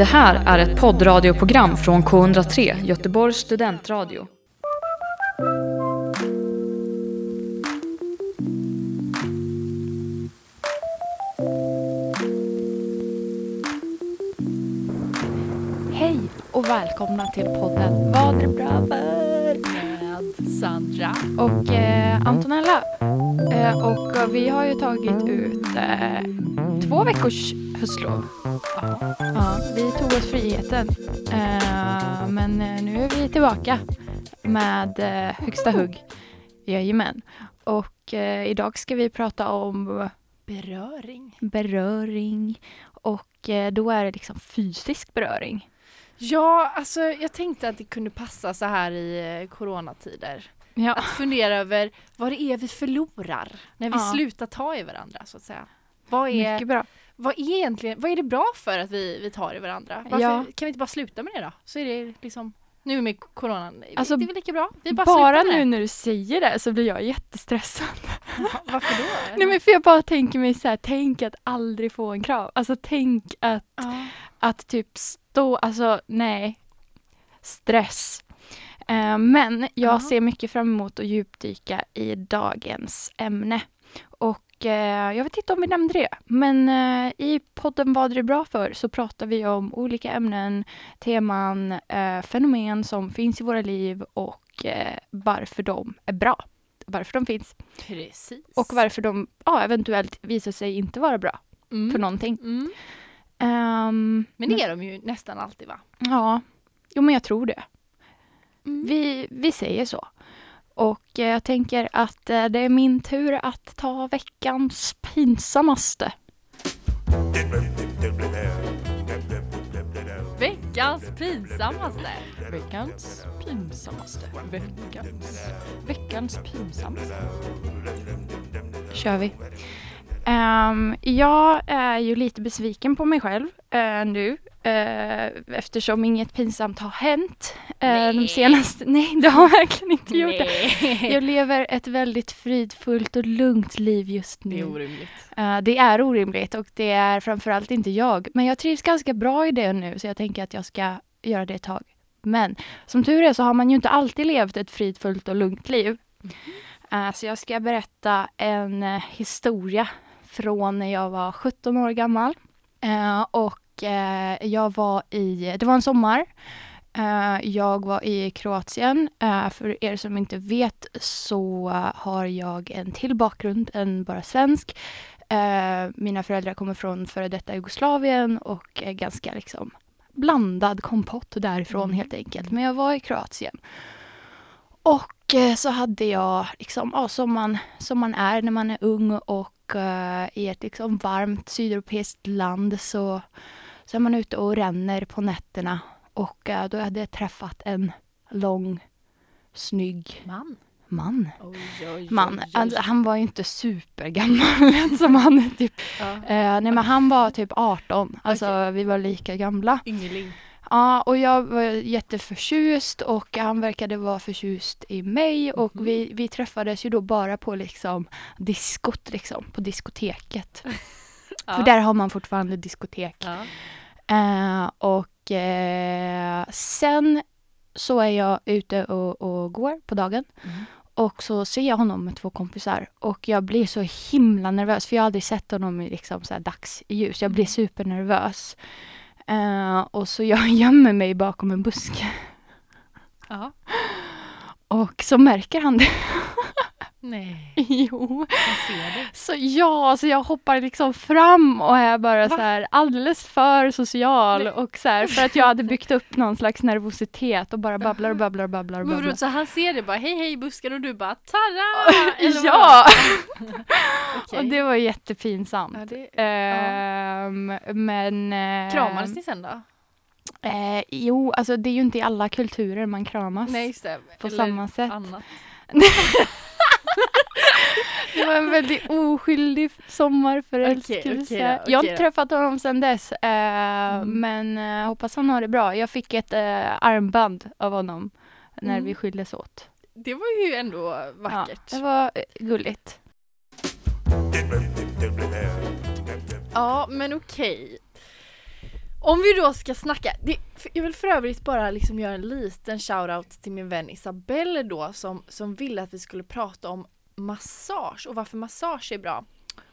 Det här är ett poddradioprogram från K103, Göteborgs studentradio. Hej och välkomna till podden Vad är bra för? med Sandra och eh, Antonella. Eh, och eh, vi har ju tagit ut eh, två veckors höstlov. Ja. ja, vi tog oss friheten. Eh, men eh, nu är vi tillbaka med eh, högsta hugg. Jajamän. Och eh, idag ska vi prata om Beröring. beröring och eh, då är det liksom fysisk beröring. Ja, alltså jag tänkte att det kunde passa så här i eh, coronatider. Ja. Att fundera över vad det är vi förlorar när vi Ja. slutar ta i varandra så att säga. Vad är, Mycket bra. vad är egentligen, vad är det bra för att vi, vi tar i varandra? Varför Ja. kan vi inte bara sluta med det då? Så är det liksom, nu med coronan, Alltså, det är väl lika bra? Vi bara, Bara, nu när du säger det så blir jag jättestressad. Varför då? Nej men för jag bara tänker mig så här, tänk att aldrig få en krav. Alltså tänk att, Ja. att typ stå, alltså nej. Stress. Eh, men jag Ja. ser mycket fram emot att djupdyka i dagens ämne. Eh, jag vet inte om vi nämnde det, men eh, i podden Vad är det bra för så pratar vi om olika ämnen, teman, eh, fenomen som finns i våra liv och varför de är bra. Varför de finns. Precis. Och varför de ja, eventuellt visar sig inte vara bra mm. för någonting. Mm. Ehm, Men det är de ju nästan alltid va? Ja, jo men jag tror det. Mm. Vi, vi säger så. Och eh, jag tänker att eh, det är min tur att ta veckans pinsammaste. Veckans pinsammaste. Veckans pinsammaste. Veckans, veckans pinsammaste. Kör vi. Ehm, jag är ju lite besviken på mig själv eh, nu eftersom inget pinsamt har hänt eh, de Nej. senaste... Nej, det har verkligen inte gjort det. Nej. Jag lever ett väldigt fridfullt och lugnt liv just Det är nu. orimligt. Eh, det är orimligt och det är framförallt inte jag. Men jag trivs ganska bra i det nu så jag tänker att jag ska göra det ett tag. Men som tur är så har man ju inte alltid levt ett fridfullt och lugnt liv. Eh, så jag ska berätta en eh, historia från när jag var 17 år gammal. Eh, och eh, jag var i, det var en sommar. Eh, jag var i Kroatien. Eh, för er som inte vet så har jag en till bakgrund än bara svensk. Eh, mina föräldrar kommer från före detta Jugoslavien och är ganska liksom blandad kompott därifrån Mm. helt enkelt. Men jag var i Kroatien. Och eh, så hade jag, liksom, ja, som, man, som man är när man är ung och eh, i ett liksom varmt sydeuropeiskt land så, så är man ute och ränner på nätterna. Och eh, då hade jag träffat en lång, snygg Man. man. Oj, oj, man. oj, oj. Alltså, han var ju inte supergammal, som han typ. Ja. Eh, nej men han var typ 18, alltså vi var lika gamla. Yngling. Ja, och jag var jätteförtjust och han verkade vara förtjust i mig och Mhm. vi, vi träffades ju då bara på liksom diskot liksom, på diskoteket. Ja. För där har man fortfarande diskotek. Ja. Eh, och eh, sen så är jag ute och, och går på dagen Mm. och så ser jag honom med två kompisar och jag blir så himla nervös för jag har aldrig sett honom i liksom så dagsljus. Jag blir Mm. supernervös. Eh, och så jag gömmer mig bakom en buske ja. och så märker han det. Nej, jo. jag ser det. Så ja, så jag hoppar liksom fram och är bara Va? så här alldeles för social Nej. och så här för att jag hade byggt upp någon slags nervositet och bara babblar och babblar och babblar och Men babblar. så han ser det bara, hej hej busken och du bara tada! Ja! Okej. Och det var jättepinsamt. Ja, det, Ehm, men... ehm, Kramades ni sen då? Eh, jo, alltså det är ju inte i alla kulturer man kramas Nej på Eller samma sätt. Annat. Var en väldigt oskyldig sommarförälskelse. Okej, okej då, jag har inte träffat honom sedan dess. Eh, Mm. Men eh, hoppas han har det bra. Jag fick ett eh, armband av honom när Mm. vi skildes åt. Det var ju ändå vackert. Ja, det var eh, gulligt. Ja, men okej. Om vi då ska snacka, det, jag vill för övrigt bara liksom göra en liten shoutout till min vän Isabelle då som, som ville att vi skulle prata om massage och varför massage är bra.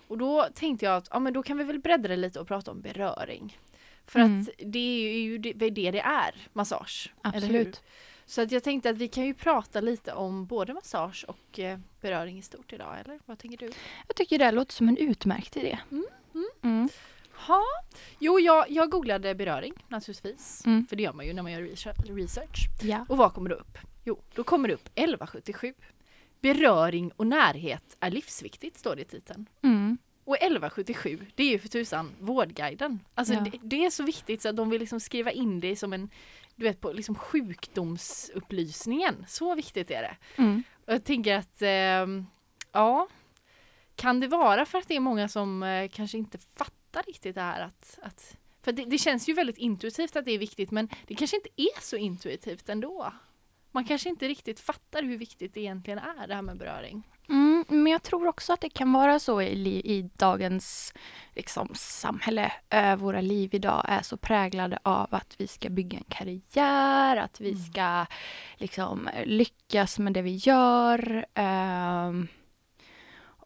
Och då tänkte jag att ja, men då kan vi väl bredda det lite och prata om beröring. För Mm. att det är ju det det, det är, massage. Absolut. Så att jag tänkte att vi kan ju prata lite om både massage och eh, beröring i stort idag, eller vad tänker du? Jag tycker det låter som en utmärkt idé. Mm, mm. Mm. Ha. Jo, jag, jag googlade beröring naturligtvis. Mm. För det gör man ju när man gör research- research. Ja. Och vad kommer då upp? Jo, då kommer det upp 1177. Beröring och närhet är livsviktigt, står det i titeln. Mm. Och 1177, det är ju för tusan Vårdguiden. Alltså Ja. det, det är så viktigt så att de vill liksom skriva in det som en, du vet på liksom sjukdomsupplysningen. Så viktigt är det. Mm. Och jag tänker att, ehm, ja, kan det vara för att det är många som eh, kanske inte fattar riktigt det här att, att för det, det känns ju väldigt intuitivt att det är viktigt men det kanske inte är så intuitivt ändå. Man kanske inte riktigt fattar hur viktigt det egentligen är det här med beröring. Mm, men jag tror också att det kan vara så i, i dagens liksom, samhälle. Eh, våra liv idag är så präglade av att vi ska bygga en karriär, att vi Mm. ska liksom, lyckas med det vi gör. ehm,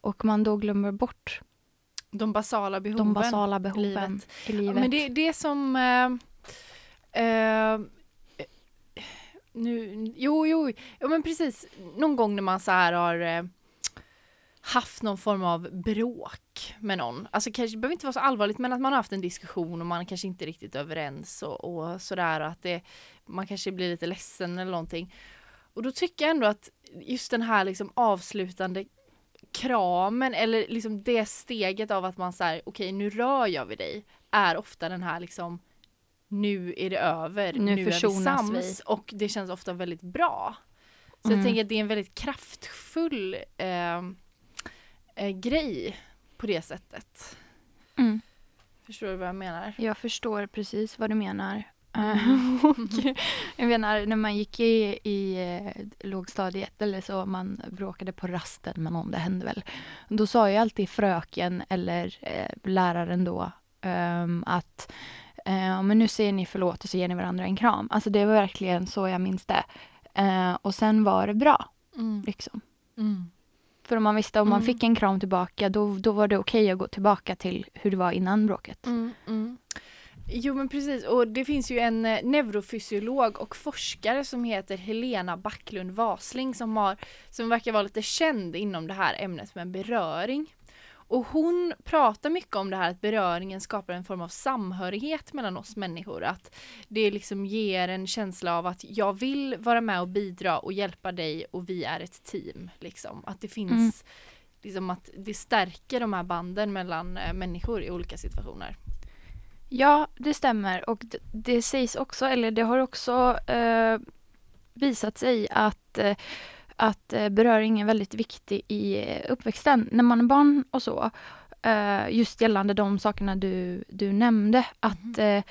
och man då glömmer bort De basala behoven. de basala i behoven livet. i Ja, livet. men det, det som eh, nu, jo, jo, ja men precis. Någon gång när man så här har eh, haft någon form av bråk med någon. Alltså kanske, det behöver inte vara så allvarligt men att man har haft en diskussion och man kanske inte är riktigt överens och, och sådär. Att det, man kanske blir lite ledsen eller någonting. Och då tycker jag ändå att just den här liksom avslutande kramen eller liksom det steget av att man säger okej nu rör jag vid dig är ofta den här liksom nu är det över, Nu är vi sams vi. och det känns ofta väldigt bra. Så Mm. jag tänker att det är en väldigt kraftfull eh, eh, grej på det sättet. Mm. Förstår du vad jag menar? Jag förstår precis vad du menar. Mm. Eh, och jag menar, när man gick i, i eh, lågstadiet eller så, man bråkade på rasten med någon, det hände väl. Då sa ju alltid fröken eller eh, läraren då ehm, att eh, men nu säger ni förlåt och så ger ni varandra en kram. Alltså det var verkligen så jag minns det. Eh, och sen var det bra, Mm. liksom. Mm. För om man visste om man Mm. fick en kram tillbaka, då, då var det okej att gå tillbaka till hur det var innan bråket. Mm, mm. Jo men precis och det finns ju en eh, neurofysiolog och forskare som heter Helena Backlund Wasling som, har, som verkar vara lite känd inom det här ämnet med beröring. Och hon pratar mycket om det här att beröringen skapar en form av samhörighet mellan oss människor. Att det liksom ger en känsla av att jag vill vara med och bidra och hjälpa dig och vi är ett team. Liksom. Att det finns Mm. liksom att det stärker de här banden mellan eh, människor i olika situationer. Ja, det stämmer. Och det, det sägs också, eller det har också eh, visat sig att, eh, att eh, beröring är väldigt viktig i eh, uppväxten. När man är barn och så. Eh, just gällande de sakerna du, du nämnde. Att eh,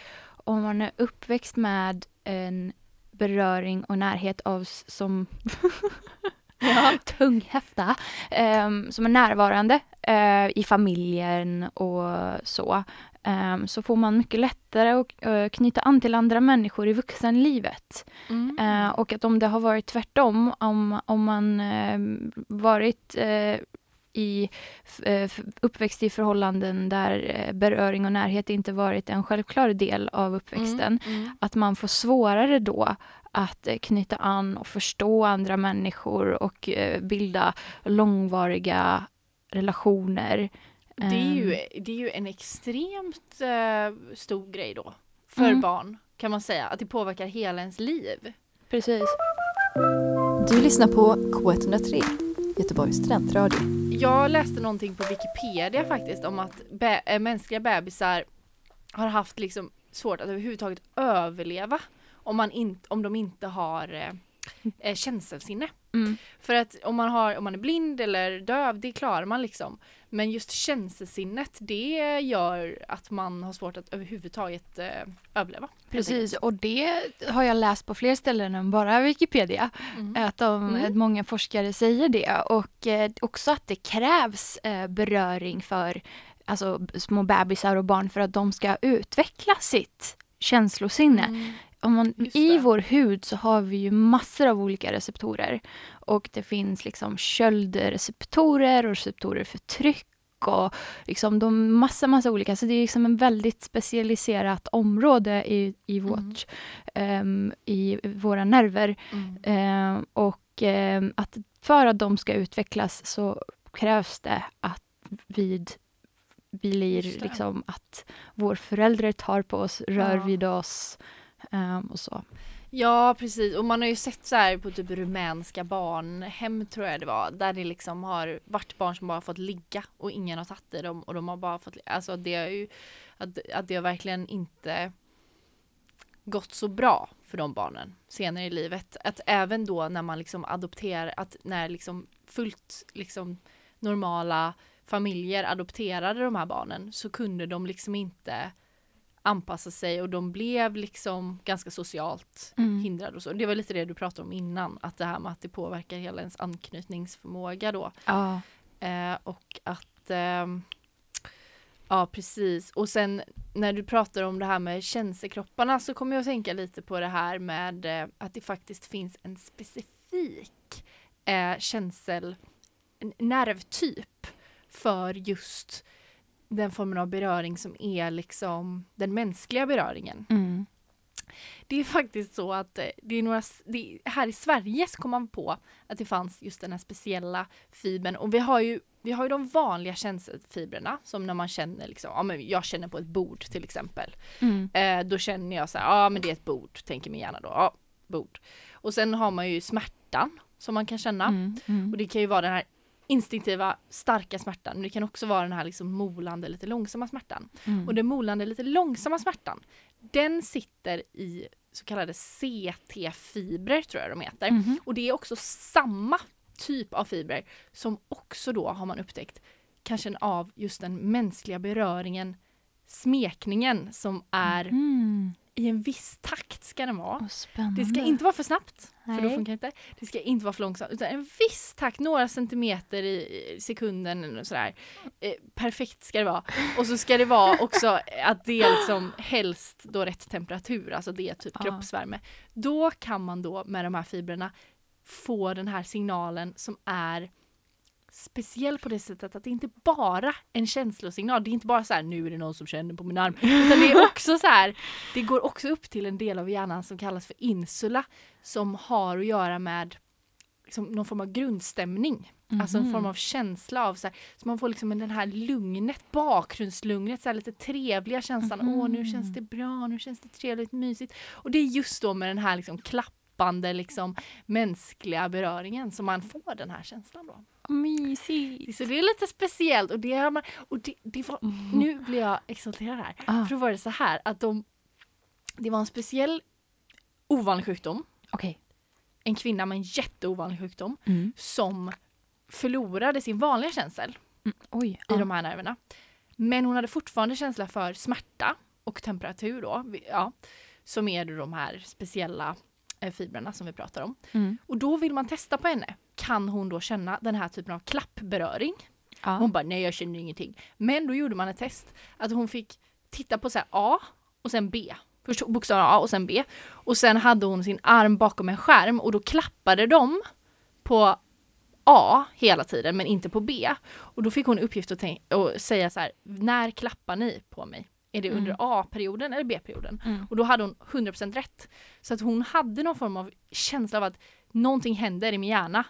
om man är uppväxt med en beröring och närhet av som tung häfta ehm, som är närvarande i familjen och så så får man mycket lättare att eh, knyta an till andra människor i vuxenlivet. Mm. Eh, och att om det har varit tvärtom, om, om man eh, varit eh, i eh, uppväxt i förhållanden där beröring och närhet inte varit en självklar del av uppväxten, Mm, mm. att man får svårare då att knyta an och förstå andra människor och bilda långvariga relationer. Det är ju, Ehm, det är ju en extremt eh, stor grej då för Mm. barn kan man säga, att det påverkar hela ens liv. Precis. Du lyssnar på K103, Göteborgs studentradio. Jag läste någonting på Wikipedia faktiskt om att bä- äh, mänskliga bebisar har haft liksom svårt att överhuvudtaget överleva om, man in, om de inte har eh, eh, känselsinne. Mm. För att om man, har, om man är blind eller döv, det klarar man liksom. Men just känselsinnet, det gör att man har svårt att överhuvudtaget eh, överleva. Precis, och det har jag läst på fler ställen än bara Wikipedia. Mm. Att, de, Mm. många forskare säger det och eh, också att det krävs eh, beröring för alltså små bebisar och barn för att de ska utveckla sitt känslosinne. Mm. Om man, I vår hud så har vi ju massor av olika receptorer. Och det finns liksom köldreceptorer och receptorer för tryck och liksom de massa, massa olika. Så det är liksom en väldigt specialiserat område i, i, vårt, ehm, i våra nerver. Mm. Ehm, och ehm, att för att de ska utvecklas så krävs det att vid blir liksom att vår förälder tar på oss, rör Ja. vid oss Um, och så. Ja precis och man har ju sett så här på typ rumänska barnhem tror jag det var där det liksom har varit barn som bara fått ligga och ingen har tagit i dem och de har bara fått alltså det är ju att, att det har verkligen inte gått så bra för de barnen senare i livet att även då när man liksom adopterar att när liksom fullt liksom normala familjer adopterade de här barnen så kunde de liksom inte anpassa sig och de blev liksom ganska socialt Mm. hindrade och så. Det var lite det du pratade om innan, att det här med att det påverkar hela ens anknytningsförmåga då. Ja. Eh, och att ehm, Ja precis och sen när du pratar om det här med känselkropparna så kommer jag att tänka lite på det här med eh, att det faktiskt finns en specifik eh, känsel, nervtyp för just den formen av beröring som är liksom den mänskliga beröringen. Mm. Det är faktiskt så att eh, det är några, det, här i Sverige så kom man på att det fanns just den här speciella fibern och vi har ju vi har ju de vanliga känselfibrerna som när man känner liksom, ja men jag känner på ett bord till exempel. Mm. Eh, då känner jag så här, ja men det är ett bord, tänker min hjärna då, ja bord. Och sen har man ju smärtan som man kan känna. Mm. Mm. Och det kan ju vara den här instinktiva starka smärtan men det kan också vara den här liksom molande lite långsamma smärtan. Mm. Och den molande lite långsamma smärtan, den sitter i så kallade CT-fibrer tror jag de heter. Mhm. Och det är också samma typ av fibrer som också då har man upptäckt kan känna av just den mänskliga beröringen, smekningen som är Mm. I en viss takt ska den vara. Spännande. Det ska inte vara för snabbt, för då Nej. funkar det inte. Det ska inte vara för långsamt, utan en viss takt, några centimeter i sekunden och sådär. Eh, perfekt ska det vara. Och så ska det vara också att det är liksom helst då rätt temperatur, alltså det är typ Ja. kroppsvärme. Då kan man då med de här fibrerna få den här signalen som är speciell på det sättet att det inte bara en känslosignal. Det är inte bara så här nu är det någon som känner på min arm. Utan det är också så här, det går också upp till en del av hjärnan som kallas för insula som har att göra med liksom någon form av grundstämning. Alltså en Mhm. form av känsla av så här, så man får liksom den här lugnet, bakgrundslugnet, så här lite trevliga känslan. Åh, nu känns det bra, nu känns det trevligt, mysigt. Och det är just då med den här liksom klappande, liksom mänskliga beröringen som man får den här känslan då. Mysigt. Så det är lite speciellt och det har man, och det, det var, nu blir jag exalterad här. Ah. För då var det så här att de, det var en speciell ovanlig sjukdom, Okej. en kvinna med en jätteovanlig sjukdom Mm. som förlorade sin vanliga känsel Mm. Oj. i ja. de här nerverna. Men hon hade fortfarande känsla för smärta och temperatur då, ja, som är de här speciella eh, fibrerna som vi pratar om. Mm. Och då vill man testa på henne. Kan hon då känna den här typen av klappberöring? Ja. Hon bara, nej jag känner ingenting. Men då gjorde man ett test, att hon fick titta på så här A och sen B. Först bokstaven A och sen B. Och sen hade hon sin arm bakom en skärm och då klappade de på A hela tiden men inte på B. Och då fick hon uppgift att, att säga så här, när klappar ni på mig? Är det under Mm. A-perioden eller B-perioden? Mm. Och då hade hon 100% rätt. Så att hon hade någon form av känsla av att någonting händer i min hjärna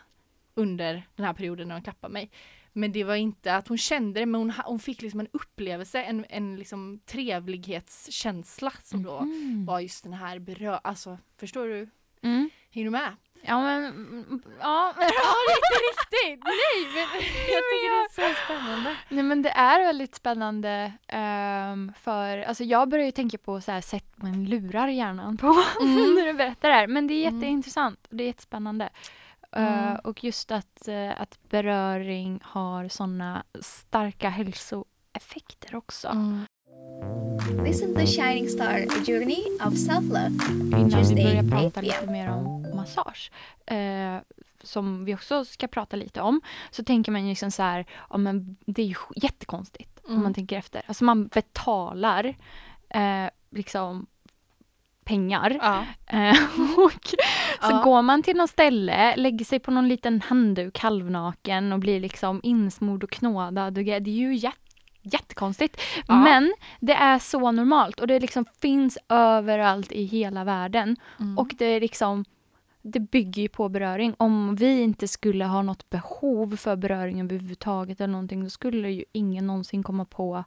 under den här perioden när hon klappar mig. Men det var inte att hon kände det, men hon, hon fick liksom en upplevelse, en, en liksom trevlighetskänsla som då Mm. var just den här berö... Alltså, förstår du? Mm. Hänger du med? Ja men, ja. Ja, inte riktigt! Nej, men jag tycker det är så spännande. Nej men det är väldigt spännande ehm, för, alltså jag börjar ju tänka på så här sätt man lurar hjärnan på Mm. när du berättar det här. Men det är Mm. jätteintressant och det är jättespännande. Eh, Mm. och just att, eh, att beröring har sådana starka hälsoeffekter också. Mm. Listen to Shining Star, a journey of self-love. Innan vi börjar 8 prata lite mer om massage, eh, som vi också ska prata lite om, så tänker man ju liksom så här, ja men det är ju jättekonstigt om Mm. man tänker efter. Alltså man betalar eh, liksom pengar Ja. Och så Ja. går man till något ställe, lägger sig på någon liten handduk halvnaken och blir liksom insmord och knådad. Det är ju jät jättekonstigt. Ja. Men det är så normalt och det liksom finns överallt i hela världen. Mm. Och det är liksom det bygger ju på beröring. Om vi inte skulle ha något behov för beröring överhuvudtaget eller någonting, då skulle ju ingen någonsin komma på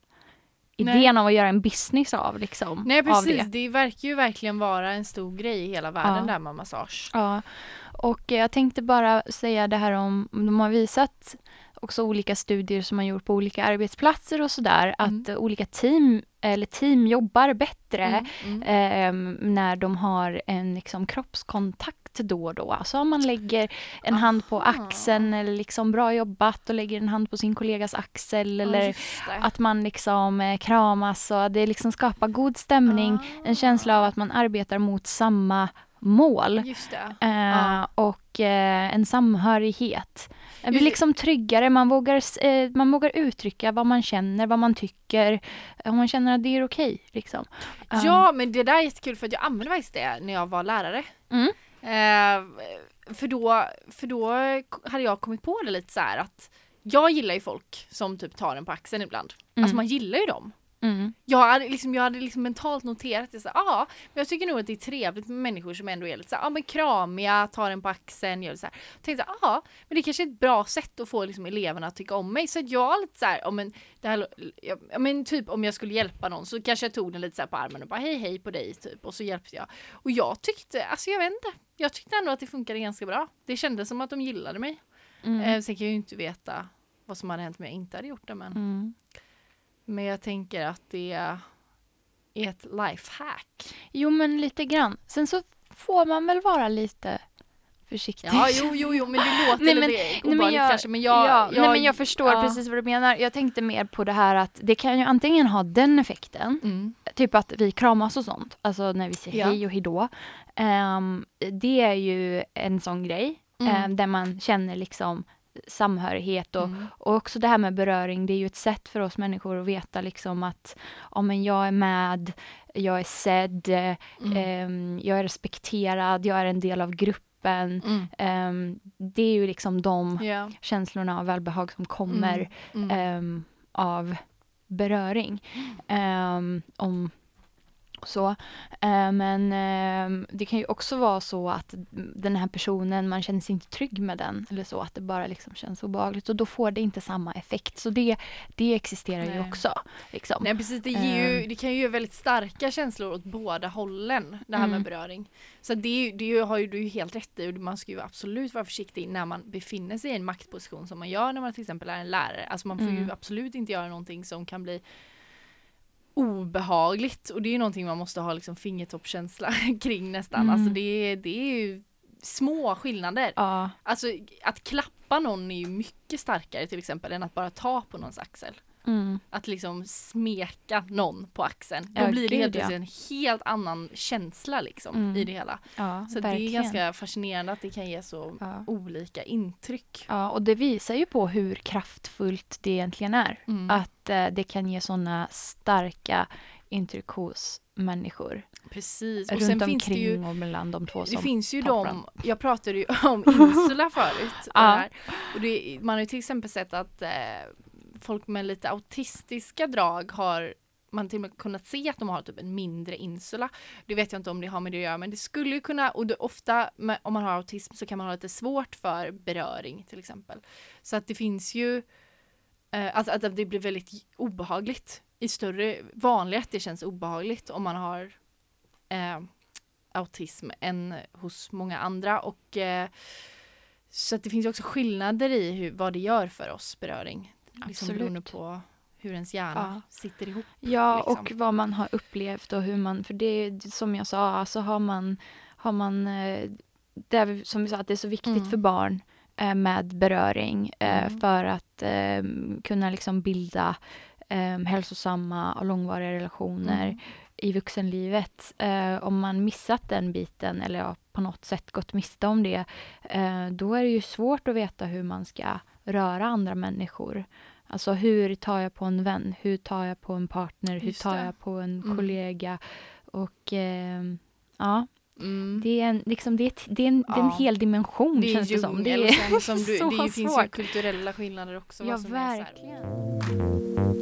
Nej. idén av att göra en business av liksom. Nej precis, det. det. verkar ju verkligen vara en stor grej i hela världen Ja. där med massage. Ja, och jag tänkte bara säga det här om, de har visat också olika studier som man gjort på olika arbetsplatser och sådär, Mm. att eh, olika team, eller team jobbar bättre Mm, mm. ehm, när de har en liksom, kroppskontakt då och då. Alltså om man lägger en hand på axeln eller liksom bra jobbat och lägger en hand på sin kollegas axel eller det. att man liksom eh, kramas och det liksom skapar god stämning, en känsla av att man arbetar mot samma mål. Eh. Och eh, en samhörighet. Det blir Just det. liksom tryggare, man vågar, eh, man vågar uttrycka vad man känner, vad man tycker. Om man känner att det är okej. liksom. Um, Ja men det där är jättekul för att jag använde faktiskt det när jag var lärare. Mm. Eh, för, då, för då hade jag kommit på det lite så här att jag gillar ju folk som typ tar en på axeln ibland. Mm. Alltså man gillar ju dem. Mm. Jag hade liksom, jag hade liksom mentalt noterat det så ja, men jag tycker nog att det är trevligt med människor som ändå är lite så ja men kramiga, tar en på axeln, gör så här. Jag tänkte ja, men det kanske är ett bra sätt att få liksom eleverna att tycka om mig. Så att jag lite så här, ja men, det här, ja, men typ om jag skulle hjälpa någon så kanske jag tog den lite så på armen och bara hej hej på dig typ och så hjälpte jag. Och jag tyckte, alltså jag vet inte, jag tyckte ändå att det funkade ganska bra. Det kändes som att de gillade mig. Mm. Eh, sen kan jag ju inte veta vad som hade hänt om jag inte hade gjort det men, Mm. Men jag tänker att det är ett lifehack. Jo, men lite grann. Sen så får man väl vara lite försiktig. Ja, jo, jo, jo, men det låter Nej, men- lite nej, men obehagligt jag- kanske, men jag... ja, jag, nej, men jag förstår ja. precis vad du menar. Jag tänkte mer på det här att det kan ju antingen ha den effekten, Mm. typ att vi kramas och sånt, alltså när vi säger Ja. hej och hejdå. Ehm, det är ju en sån grej Mm. ehm, där man känner liksom samhörighet och, Mm. och också det här med beröring, det är ju ett sätt för oss människor att veta liksom att ja, men jag är med, jag är sedd, eh, Mm. ehm, jag är respekterad, jag är en del av gruppen. Mm. Ehm, det är ju liksom de Ja. känslorna av välbehag som kommer Mm. Mm. ehm, av beröring. Ehm, om så. Eh, men ehm, det kan ju också vara så att den här personen, man känner sig inte trygg med den. Eller så, att det bara liksom känns obehagligt. Och då får det inte samma effekt. Så det, det existerar ju Nej. också. Liksom. Nej precis, det, ju, Ehm. det kan ju ge väldigt starka känslor åt båda hållen, det här med Mm. beröring. Så det, ju- det ju- har ju du ju helt rätt i man ska ju absolut vara försiktig när man befinner sig i en maktposition som man gör när man till exempel är en lärare. Alltså man får ju Mm. absolut inte göra någonting som kan bli obehagligt och det är ju någonting man måste ha liksom fingertoppskänsla kring nästan. Mm. Alltså det, är- det är ju små skillnader. Ja, Alltså att klappa någon är ju mycket starkare till exempel än att bara ta på någons axel. Mm, Att liksom smeka någon på axeln. Då Ja, blir det helt ja. en helt annan känsla liksom Mm. i det hela. ja Så det verkligen. är ganska fascinerande att det kan ge så olika intryck. Ja, och det visar ju på hur kraftfullt det egentligen är. Mm. Att eh, det kan ge sådana starka intryck hos människor. Precis. Och runt sen finns det omkring ju och mellan de två det som finns ju de, jag pratade ju om insula förut. och Ja. det. Och det, man har ju till exempel sett att eh, folk med lite autistiska drag har man till och med kunnat se att de har typ en mindre insula. Det vet jag inte om det har med det att göra men det skulle ju kunna och det, ofta med, om man har autism så kan man ha lite svårt för beröring till exempel. Så att det finns ju eh, att, att det blir väldigt obehagligt i större, vanliga att det känns obehagligt om man har eh, autism än hos många andra och eh, så att det finns ju också skillnader i hur, vad det gör för oss beröring. Liksom Absolut. beroende på hur ens hjärna Ja. sitter ihop. Ja, liksom. och vad man har upplevt och hur man, för det som jag sa, alltså har man, har man eh, det är, som vi sa, att det är så viktigt Mm. för barn eh, med beröring eh, Mm. för att eh, kunna liksom bilda hälsosamma och långvariga relationer Mm. i vuxenlivet. Om man missat den biten eller ja, på något sätt gått miste om det, då är det ju svårt att veta hur man ska röra andra människor. Alltså hur tar jag på en vän? Hur tar jag på en partner? Hur tar jag på en Mm. kollega? Och ehm, ja, Mm. det är en, liksom, det är, ett- det är, en, det är en Ja. hel dimension Det känns det som. Det är sen som du, så det finns ju svårt. kulturella skillnader också. Ja, vad som är så här- verkligen.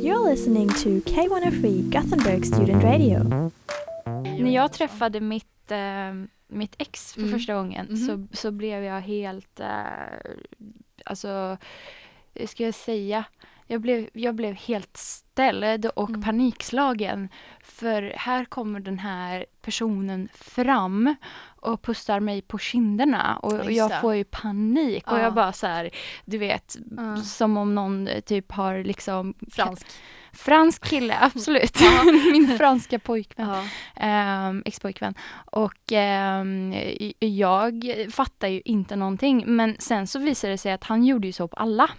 You're listening to K103 Gothenburg Student Radio. När jag träffade mitt, eh, mitt ex för Mm. första gången Mhm. så, så blev jag helt, eh, alltså, hur ska jag säga? Jag blev, jag blev helt ställd och Mm. panikslagen. För här kommer den här personen fram och pussar mig på kinderna och Just jag får ju panik och Ja. jag bara så här, du vet, Ja. som om någon eh, typ har liksom Fransk. Fransk kille, absolut. Min franska pojkvän Ja. ehm, ex-pojkvän. Och i- jag fattar ju inte någonting. Men sen så visade det sig att han gjorde ju så på alla.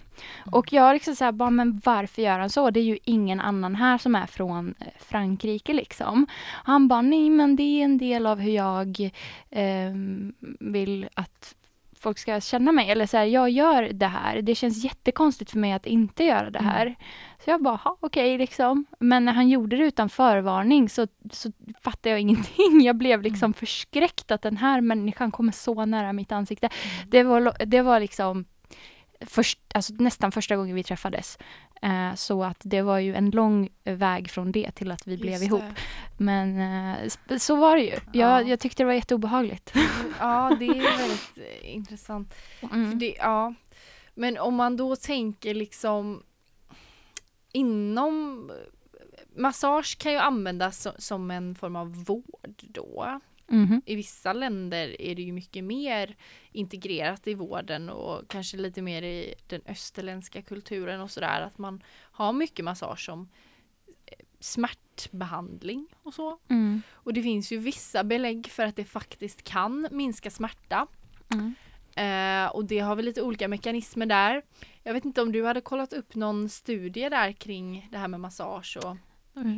Och jag liksom såhär, bara, men varför gör han så? Det är ju ingen annan här som är från eh, Frankrike liksom. Och han bara, nej men det är en del av hur jag ehm, vill att folk ska känna mig. Eller så här, jag gör det här. Det känns jättekonstigt för mig att inte göra det här. Så jag bara, "Ha, okej liksom. Men när han gjorde det utan förvarning så, så fattade jag ingenting. Jag blev liksom förskräckt att den här människan kommer så nära mitt ansikte. Det, var, det var liksom först, alltså nästan första gången vi träffades. Eh, så att det var ju en lång väg från det till att vi blev ihop. Men eh, så var det ju. Ja. Jag, jag tyckte det var jätteobehagligt. Ja, det är väldigt eh, intressant. Mm. det, ja. Men om man då tänker liksom inom massage kan ju användas som en form av vård då. Mhm. I vissa länder är det ju mycket mer integrerat i vården och kanske lite mer i den österländska kulturen och sådär att man har mycket massage som eh, smärtbehandling och så. Mm. Och det finns ju vissa belägg för att det faktiskt kan minska smärta. Mm. Eh, och det har väl lite olika mekanismer där. Jag vet inte om du hade kollat upp någon studie där kring det här med massage och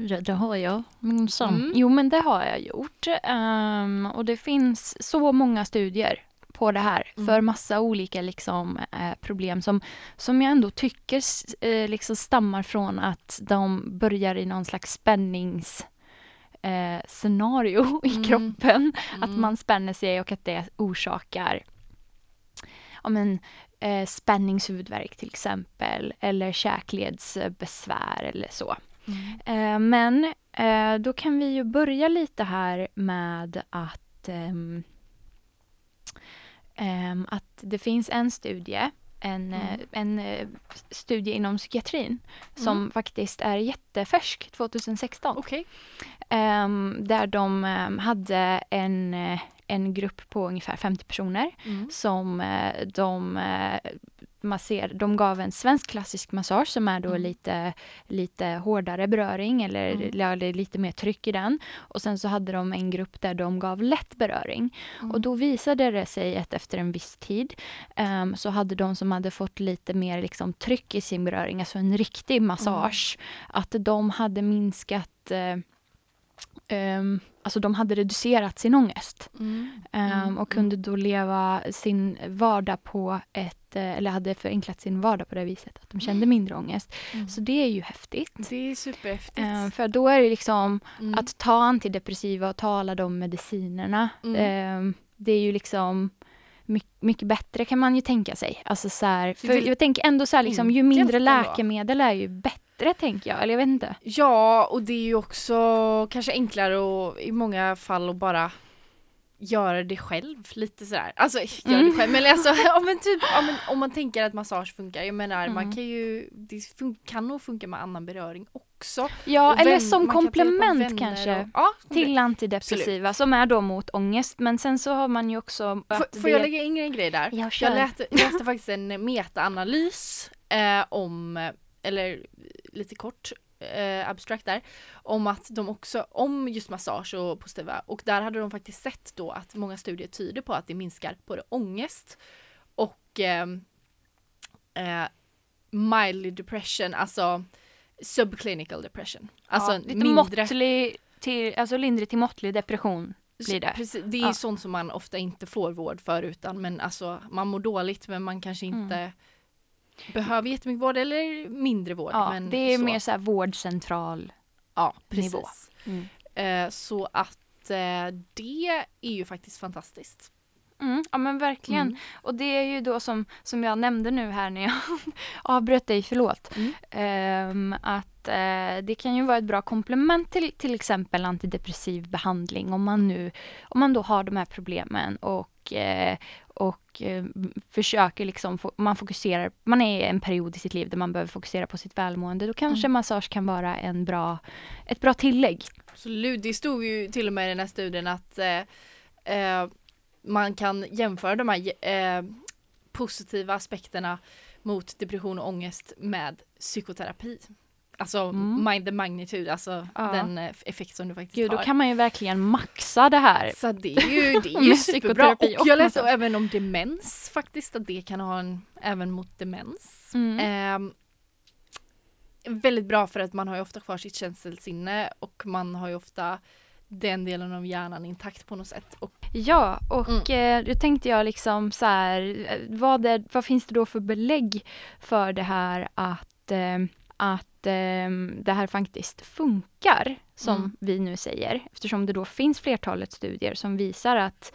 Ja, det har jag. Minsann. Mm. Jo, men det har jag gjort. Ehm, och det finns så många studier på det här Mm. för massa olika liksom, eh, problem som, som jag ändå tycker eh, liksom stammar från att de börjar i någon slags spännings eh, scenario i Mm. kroppen. Att Mm. man spänner sig och att det orsakar ja, men, eh, spänningshuvudvärk till exempel eller käkledsbesvär eller så. Eh, men eh, då kan vi ju börja lite här med att, ehm, ehm, att det finns en studie, en, eh, Mm. en studie inom psykiatrin som Mm. faktiskt är jättefärsk, 2016. Okej. Ehm, där de hade en, en grupp på ungefär 50 personer Mm. som de masser, de gav en svensk klassisk massage som är då Mm. lite, lite hårdare beröring eller, Mm. eller lite mer tryck i den. Och sen så hade de en grupp där de gav lätt beröring. Mm. Och då visade det sig att efter en viss tid ehm, så hade de som hade fått lite mer liksom, tryck i sin beröring, alltså en riktig massage, att de hade minskat eh, ehm, Alltså de hade reducerat sin ångest Mm. Mm. och kunde då leva sin vardag på ett, eh, eller hade förenklat sin vardag på det viset att de kände mindre ångest. Mm. Så det är ju häftigt. Det är superhäftigt. Ehm, för då är det liksom Mm. att ta antidepressiva och ta alla de medicinerna. Mm. det är ju liksom mycket, mycket bättre kan man ju tänka sig. Alltså så här, för jag tänker ändå så här, liksom, ju mindre läkemedel är ju bättre tänker jag. Eller jag vet inte. Ja, och det är ju också kanske enklare och i många fall att bara göra det själv lite sådär. Alltså göra Mm. det själv men alltså ja, men typ, ja, men om man tänker att massage funkar. Jag menar man Mm. kan ju, det fun- kan nog funka med annan beröring också. Ja, Och eller vän- som man kan komplement vänner kanske. Och, ja, Till antidepressiva som är då mot ångest. Men sen så har man ju också... Får, att får det- jag lägga in en grej där? Ja, kör. Jag läste, läste faktiskt en metaanalys eh, om, eller lite kort eh, abstrakt där, om att de också, om just massage och positiva, och där hade de faktiskt sett då att många studier tyder på att det minskar både ångest och eh, eh, mildly depression, alltså subclinical depression. Alltså ja, lite mindre måttlig till, alltså lindrig till måttlig depression blir det. Precis, det är Ja. sånt som man ofta inte får vård för utan men alltså man mår dåligt men man kanske Mm. Behöver jättemycket vård eller mindre vård. Ja, men det är så. mer så här vårdcentral. ja, nivå. precis. Mm. Eh, så att eh, det är ju faktiskt fantastiskt. Mm, ja men verkligen. Mm. Och det är ju då som, som jag nämnde nu här när jag avbröt dig, förlåt. Mm. Ehm, att eh, det kan ju vara ett bra komplement till till exempel antidepressiv behandling om man nu om man då har de här problemen och eh, och eh, försöker liksom, man fokuserar, man är i en period i sitt liv där man behöver fokusera på sitt välmående, då kanske Mm. massage kan vara en bra, ett bra tillägg. Absolut, det stod ju till och med i den här studien att eh, eh, man kan jämföra de här eh, positiva aspekterna mot depression och ångest med psykoterapi. Alltså Mm. mind the magnitude, alltså Ja. den eh, effekt som du faktiskt Gud, då har. kan man ju verkligen maxa det här. Så det är ju, det är ju superbra. Och jag läste även om demens faktiskt, att det kan ha en även mot demens. Mm. Ehm, väldigt bra för att man har ju ofta kvar sitt känselsinne och man har ju ofta den delen av hjärnan intakt på något sätt. Och Ja, och Mm. eh, då tänkte jag liksom så här, eh, vad, är, vad finns det då för belägg för det här att, eh, att eh, det här faktiskt funkar, som Mm. vi nu säger, eftersom det då finns flertalet studier som visar att,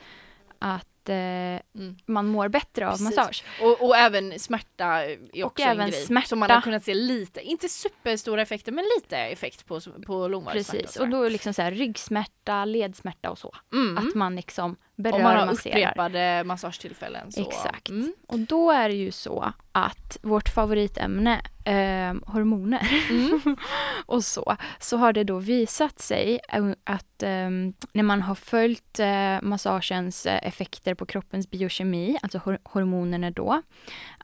att eh, Mm. man mår bättre av Precis. massage. Och, och även smärta är också en grej. smärta. Som man har kunnat se lite, inte superstora effekter men lite effekt på, på långvarig smärta. Precis, och då liksom så här ryggsmärta, ledsmärta och så. mm. Att man liksom berör Om man har masserar. upprepade massagetillfällen. Så, Exakt. Mm. Och då är det ju så att vårt favoritämne, eh, hormoner Mm. och så, så har det då visat sig eh, att eh, när man har följt eh, massagens eh, effekter på kroppens biokemi, alltså hor- hormonerna då,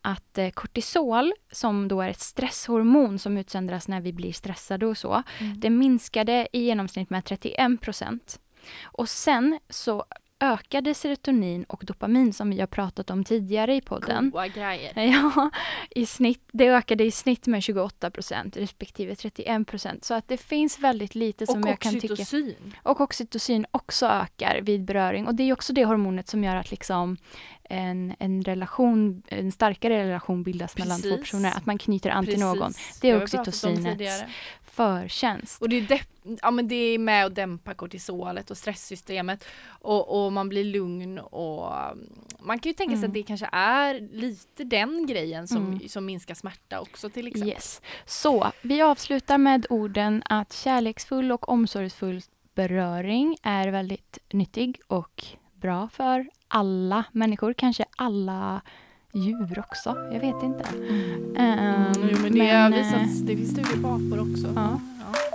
att eh, kortisol, som då är ett stresshormon som utsöndras när vi blir stressade och så, Mm. det minskade i genomsnitt med 31 procent. Och sen så ökade serotonin och dopamin som vi har pratat om tidigare i podden. Goa grejer. Ja, i snitt, det ökade i snitt med 28 procent respektive 31 procent. Så att det finns väldigt lite som Och jag kan tycka. oxytocin. Och oxytocin också ökar vid beröring. Och det är också det hormonet som gör att liksom en, en relation, en starkare relation bildas mellan två Precis. personer. Att man knyter an till någon. Precis. Det är oxytocinets förtjänst. Och det är, ja, men det är med att dämpa kortisolet och stresssystemet och, och man blir lugn och um, man kan ju tänka sig Mm. att det kanske är lite den grejen som, Mm. som minskar smärta också till exempel. Yes. Så, vi avslutar med orden att kärleksfull och omsorgsfull beröring är väldigt nyttig och bra för alla människor, kanske alla djur också. Jag vet inte. Ehm, Jo, men det har men, visats, eh, det finns studier på apor också. Ja.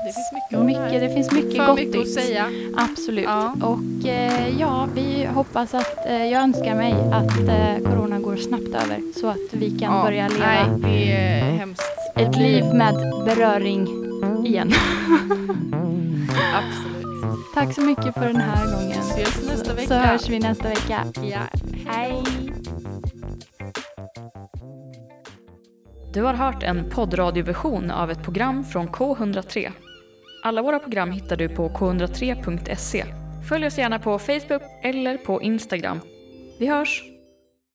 det finns mycket det mycket, det finns mycket För gott mycket att säga. Absolut. Ja. Och eh, ja, vi hoppas att, eh, jag önskar mig att eh, corona går snabbt över så att vi kan Ja, börja leva Nej, ett liv med beröring igen. Absolut. Tack så mycket för den här gången. Ses nästa Så vecka. hörs vi nästa vecka. Ja. Hej! Du har hört en poddradioversion av ett program från K103. Alla våra program hittar du på k103.se. Följ oss gärna på Facebook eller på Instagram. Vi hörs!